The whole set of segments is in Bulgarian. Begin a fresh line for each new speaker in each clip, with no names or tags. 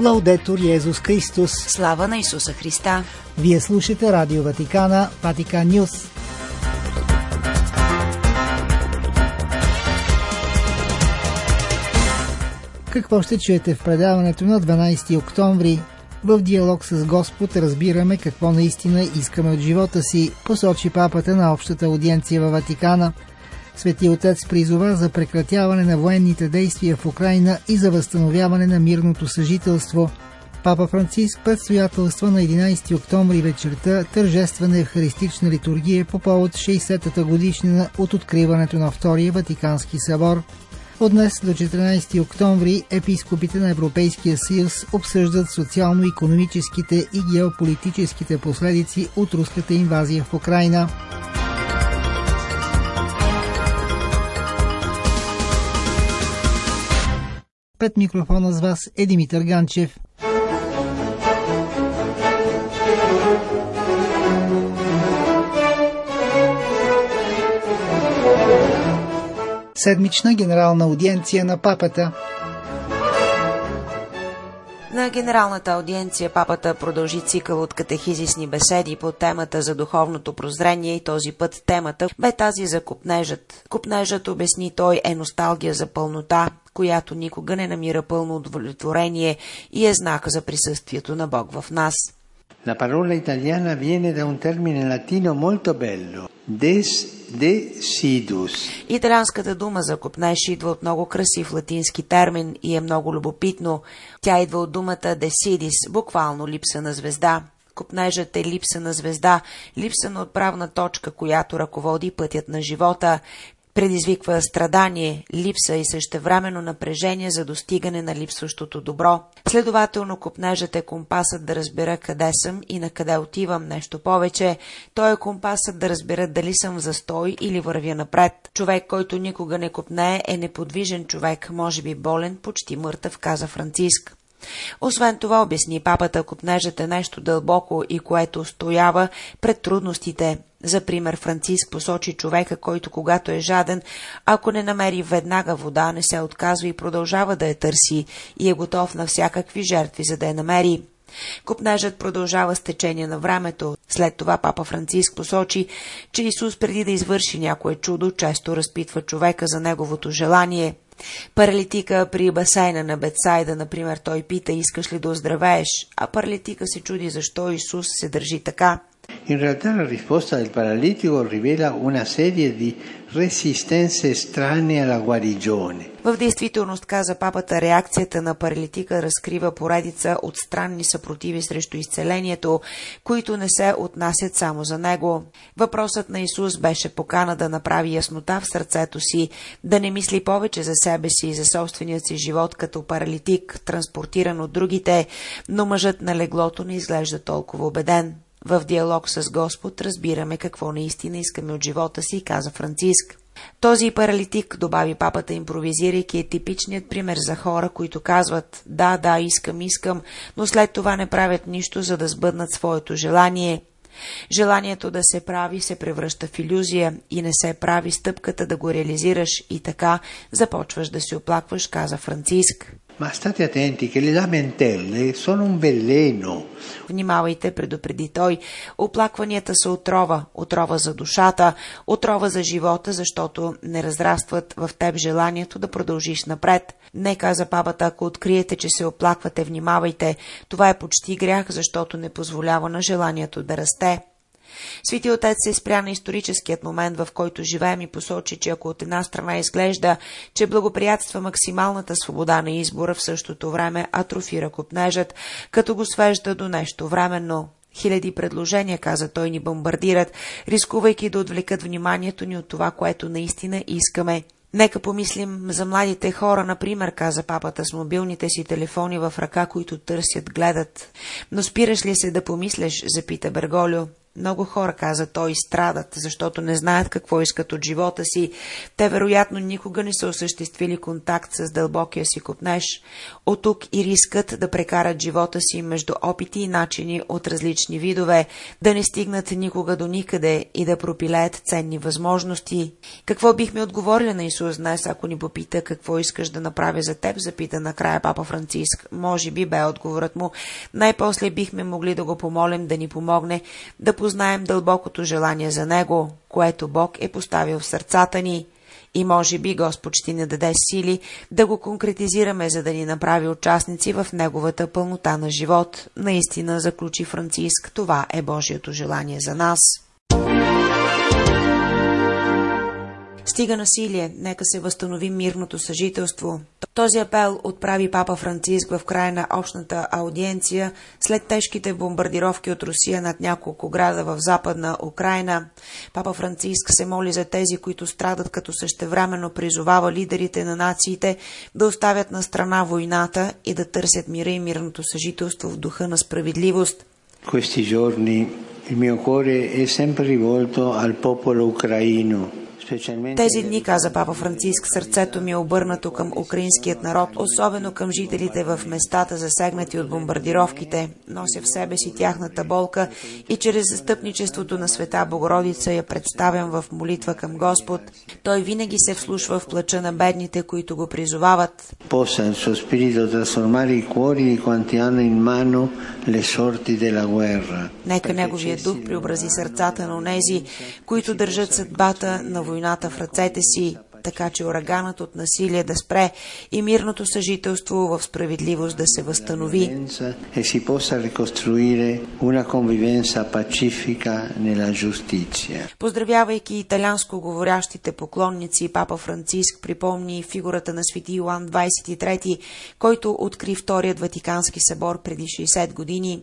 Лаудетор Йезус Христос.
Слава на Исуса Христа.
Вие слушате Радио Ватикана, Ватикан Нюс. Какво ще чуете в предаването на 12 октомври? В диалог с Господ разбираме какво наистина искаме от живота си, посочи папата на общата аудиенция във Ватикана. Свети Отец призова за прекратяване на военните действия в Украина и за възстановяване на мирното съжителство. Папа Франциск предстоятелства на 11 октомври вечерта тържествена евхаристична литургия по повод 60-та годишнина от откриването на Втория Ватикански събор – от днес до 14 октомври епископите на Европейския съюз обсъждат социално-економическите и геополитическите последици от руската инвазия в Украина. Пред микрофона с вас е Димитър Ганчев. седмична генерална аудиенция на папата.
На генералната аудиенция папата продължи цикъл от катехизисни беседи по темата за духовното прозрение и този път темата бе тази за купнежът. Купнежът, обясни той, е носталгия за пълнота, която никога не намира пълно удовлетворение и е знак за присъствието на Бог в нас.
La parola italiana viene da un termine latino molto bello, des desidus.
Италианската дума за копнеж идва от много красив латински термин и е много любопитно. Тя идва от думата desidis, буквално липса на звезда. Копнежът е липса на звезда, липса на отправна точка, която ръководи пътят на живота предизвиква страдание, липса и същевременно напрежение за достигане на липсващото добро. Следователно, купнежът е компасът да разбера къде съм и на къде отивам нещо повече. Той е компасът да разбера дали съм в застой или вървя напред. Човек, който никога не купне, е неподвижен човек, може би болен, почти мъртъв, каза Франциск. Освен това, обясни папата, купнежът е нещо дълбоко и което стоява пред трудностите. За пример, Франциск посочи човека, който когато е жаден, ако не намери веднага вода, не се отказва и продължава да я търси и е готов на всякакви жертви, за да я намери. Купнежът продължава с течение на времето. След това папа Франциск посочи, че Исус преди да извърши някое чудо, често разпитва човека за неговото желание. Паралитика при басейна на Бетсайда, например, той пита, искаш ли да оздравееш, а паралитика се чуди защо Исус се държи така.
In realtà la risposta del paralitico rivela una serie di resistenze strane alla guarigione.
В действителност, каза папата, реакцията на паралитика разкрива поредица от странни съпротиви срещу изцелението, които не се отнасят само за него. Въпросът на Исус беше покана да направи яснота в сърцето си, да не мисли повече за себе си и за собствения си живот като паралитик, транспортиран от другите, но мъжът на леглото не изглежда толкова убеден. В диалог с Господ разбираме какво наистина искаме от живота си, каза Франциск. Този паралитик, добави папата, импровизирайки, е типичният пример за хора, които казват «Да, да, искам, искам», но след това не правят нищо, за да сбъднат своето желание. Желанието да се прави се превръща в иллюзия и не се прави стъпката да го реализираш и така започваш да се оплакваш, каза Франциск.
Ma state attenti che le lamentele sono un veleno.
Внимавайте, предупреди той. Оплакванията са отрова, отрова за душата, отрова за живота, защото не разрастват в теб желанието да продължиш напред. Не, каза папата, ако откриете, че се оплаквате, внимавайте. Това е почти грях, защото не позволява на желанието да расте. Свети отец се спря на историческият момент, в който живеем и посочи, че ако от една страна изглежда, че благоприятства максималната свобода на избора, в същото време атрофира купнежът, като го свежда до нещо временно. Хиляди предложения, каза той, ни бомбардират, рискувайки да отвлекат вниманието ни от това, което наистина искаме. Нека помислим за младите хора, например, каза папата с мобилните си телефони в ръка, които търсят, гледат. Но спираш ли се да помислиш, запита Берголю. Много хора, каза той, страдат, защото не знаят какво искат от живота си. Те вероятно никога не са осъществили контакт с дълбокия си копнеж. От тук и рискът да прекарат живота си между опити и начини от различни видове, да не стигнат никога до никъде и да пропилеят ценни възможности. Какво бихме отговорили на Исус днес, ако ни попита какво искаш да направя за теб, запита накрая папа Франциск. Може би бе отговорът му. Най-после бихме могли да го помолим да ни помогне да познаем дълбокото желание за Него, което Бог е поставил в сърцата ни. И може би Господ ще ни даде сили да го конкретизираме, за да ни направи участници в Неговата пълнота на живот. Наистина, заключи Франциск, това е Божието желание за нас. Стига насилие, нека се възстанови мирното съжителство. Този апел отправи папа Франциск в края на общата аудиенция след тежките бомбардировки от Русия над няколко града в западна Украина. Папа Франциск се моли за тези, които страдат, като същевременно призовава лидерите на нациите да оставят на страна войната и да търсят мира и мирното съжителство в духа на справедливост.
Questi giorni il mio cuore è sempre rivolto al popolo ucraino.
Тези дни, каза папа Франциск, сърцето ми е обърнато към украинският народ, особено към жителите в местата, засегнати от бомбардировките. Нося в себе си тяхната болка и чрез застъпничеството на света Богородица я представям в молитва към Господ. Той винаги се вслушва в плача на бедните, които го призовават. Нека Неговия дух преобрази сърцата на онези, които държат съдбата на войната в ръцете си, така че ураганът от насилие да спре и мирното съжителство в справедливост да се възстанови.
E.
Поздравявайки италианско говорящите поклонници, папа Франциск припомни фигурата на свети Йоан 23, който откри Вторият Ватикански събор преди 60 години.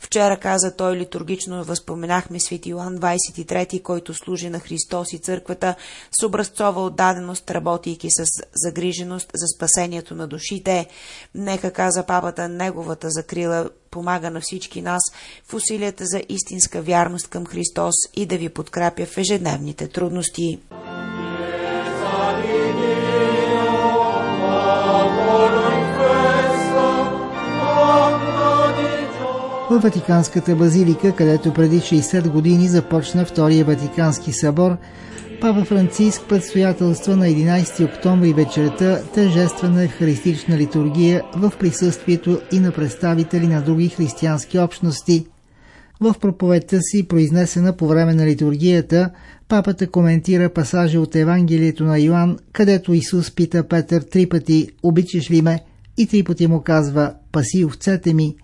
Вчера, каза той, литургично възпоменахме свети Йоан 23, който служи на Христос и църквата с образцова отдаденост, работейки с загриженост за спасението на душите. Нека, каза папата, неговата закрила помага на всички нас в усилията за истинска вярност към Христос и да ви подкрепя в ежедневните трудности.
В Ватиканската базилика, където преди 60 години започна Втория Ватикански събор, Папа Франциск предстоятелства на 11 октомври вечерта тържествена евхаристична литургия в присъствието и на представители на други християнски общности. В проповедта си, произнесена по време на литургията, папата коментира пасажа от Евангелието на Йоанн, където Исус пита Петър три пъти «Обичаш ли ме?» и три пъти му казва «Паси овцете ми»,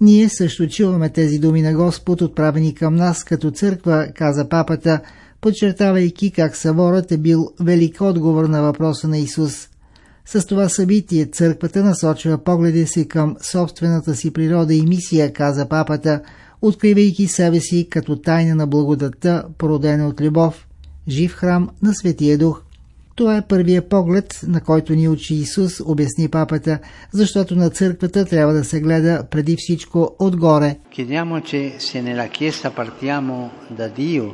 ние също чуваме тези думи на Господ, отправени към нас като църква, каза папата, подчертавайки как съборът е бил велик отговор на въпроса на Исус. С това събитие църквата насочва погледа си към собствената си природа и мисия, каза папата, откривайки себе си като тайна на благодата, породена от любов, жив храм на Светия Дух. Това е първия поглед, на който ни учи Исус, обясни папата, защото на църквата трябва да се гледа преди всичко отгоре.
Chiediamoci se nella Chiesa partiamo da Dio,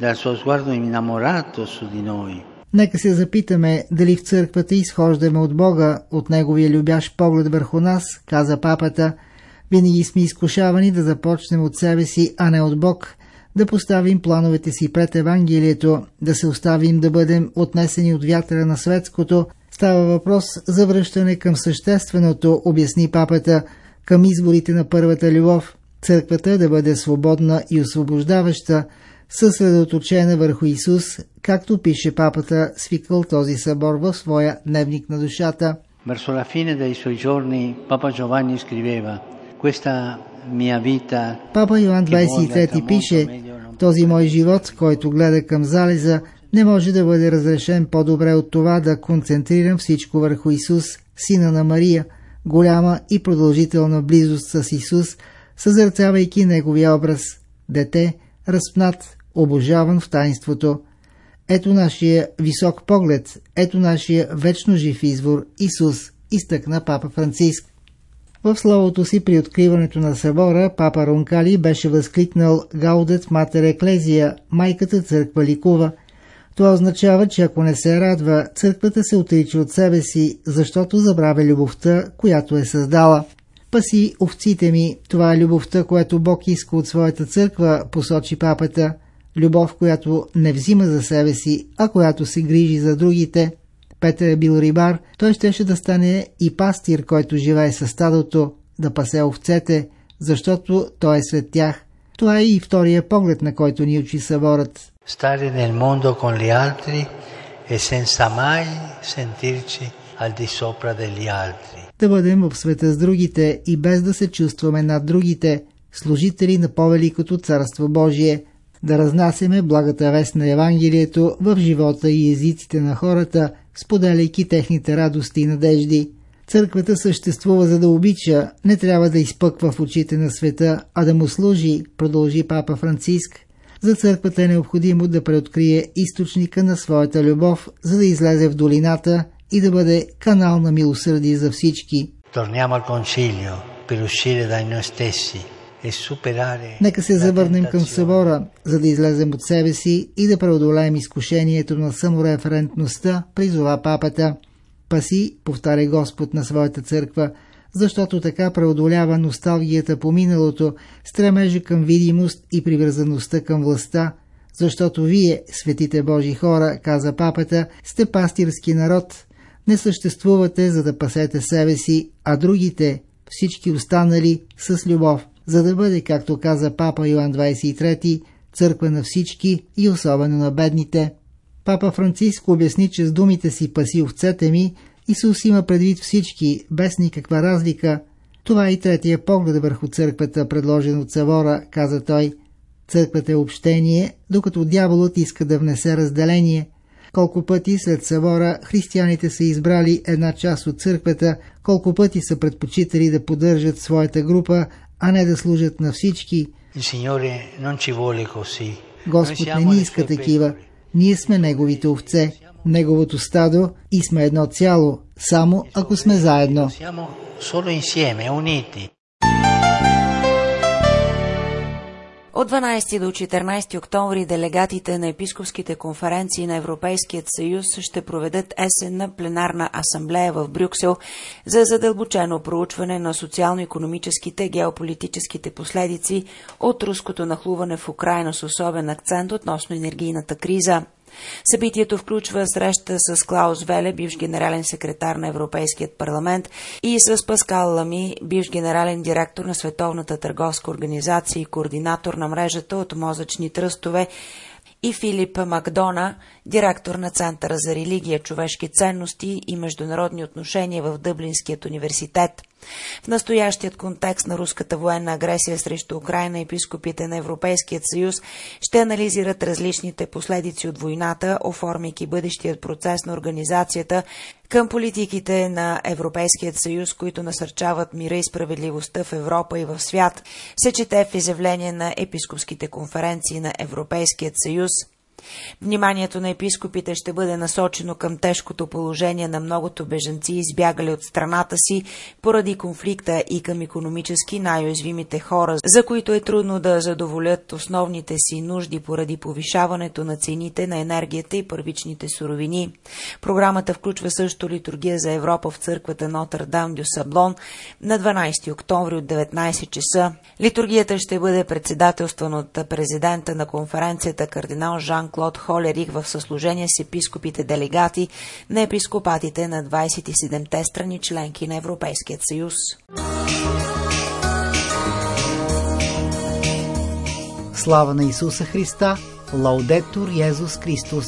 dal suo sguardo innamorato su di noi.
Нека се запитаме дали в църквата изхождаме от Бога, от Неговия любящ поглед върху нас, каза папата. Винаги сме изкушавани да започнем от себе си, а не от Бог – да поставим плановете си пред Евангелието, да се оставим да бъдем отнесени от вятъра на светското, става въпрос за връщане към същественото, обясни папата, към изборите на първата любов, църквата да бъде свободна и освобождаваща, съсредоточена върху Исус, както пише папата, свикал този събор в своя дневник на душата.
Verso la fine dei suoi giorni Papa Giovanni scriveva questa
Папа Йоан 23 пише, този мой живот, който гледа към залеза, не може да бъде разрешен по-добре от това да концентрирам всичко върху Исус, сина на Мария, голяма и продължителна близост с Исус, съзърцавайки Неговия образ, дете, разпнат, обожаван в таинството. Ето нашия висок поглед, ето нашия вечно жив извор Исус, изтъкна папа Франциск. В словото си при откриването на събора, папа Ронкали беше възкликнал Гаудет Матер Еклезия, майката църква ликува. Това означава, че ако не се радва, църквата се отрича от себе си, защото забравя любовта, която е създала. Паси овците ми, това е любовта, която Бог иска от своята църква, посочи папата. Любов, която не взима за себе си, а която се грижи за другите. Петър е бил рибар, той щеше да стане и пастир, който живее със стадото, да пасе овцете, защото той е сред тях. Това е и втория поглед, на който ни учи съборът.
Stare nel mondo con gli altri e senza mai sentirci al di sopra degli altri.
Да бъдем в света с другите и без да се чувстваме над другите, служители на по-великото Царство Божие, да разнасяме благата вест на Евангелието в живота и езиците на хората, споделяйки техните радости и надежди. Църквата съществува за да обича, не трябва да изпъква в очите на света, а да му служи, продължи папа Франциск. За църквата е необходимо да преоткрие източника на своята любов, за да излезе в долината и да бъде канал на милосърдие за всички.
Torniamo al concilio per uscire dai noi stessi
Нека се завърнем към събора, за да излезем от себе си и да преодолеем изкушението на самореферентността, призова папата. Паси, повтаря Господ на своята църква, защото така преодолява носталгията по миналото, стремежа към видимост и привързаността към властта, защото вие, светите Божи хора, каза папата, сте пастирски народ, не съществувате за да пасете себе си, а другите, всички останали, с любов, за да бъде, както каза папа Йоан 23, църква на всички и особено на бедните. Папа Франциско обясни, че с думите си паси овцете ми, Исус има предвид всички, без никаква разлика. Това е и третия поглед върху църквата, предложен от Савора, каза той. Църквата е общение, докато дяволът иска да внесе разделение. Колко пъти след Савора християните са избрали една част от църквата, колко пъти са предпочитали да поддържат своята група, а не да служат на всички. Господ не ни иска такива. Ние сме Неговите овце, Неговото стадо и сме едно цяло, само ако сме заедно.
От 12 до 14 октомври делегатите на епископските конференции на Европейският съюз ще проведат есенна пленарна асамблея в Брюксел за задълбочено проучване на социално-економическите геополитическите последици от руското нахлуване в Украина с особен акцент относно енергийната криза. Събитието включва среща с Клаус Веле, бивш генерален секретар на Европейският парламент, и с Паскал Лами, бивш генерален директор на Световната търговска организация и координатор на мрежата от мозъчни тръстове, и Филип Макдона, директор на Центъра за религия, човешки ценности и международни отношения в Дъблинският университет. В настоящият контекст на руската военна агресия срещу Украина епископите на Европейският съюз ще анализират различните последици от войната, оформяйки бъдещият процес на организацията към политиките на Европейският съюз, които насърчават мира и справедливостта в Европа и в свят, се чете в изявление на епископските конференции на Европейският съюз – Вниманието на епископите ще бъде насочено към тежкото положение на многото бежанци, избягали от страната си поради конфликта и към економически най-уязвимите хора, за които е трудно да задоволят основните си нужди поради повишаването на цените на енергията и първичните суровини. Програмата включва също литургия за Европа в църквата Нотр-Дам дю Саблон на 12 октомври от 19 часа. Литургията ще бъде председателстван от президента на конференцията кардинал Жан Жан-Клод Холерих в съслужение с епископите делегати на епископатите на 27-те страни членки на Европейският съюз.
Слава на Исуса Христа! Лаудетур Йезус Христос!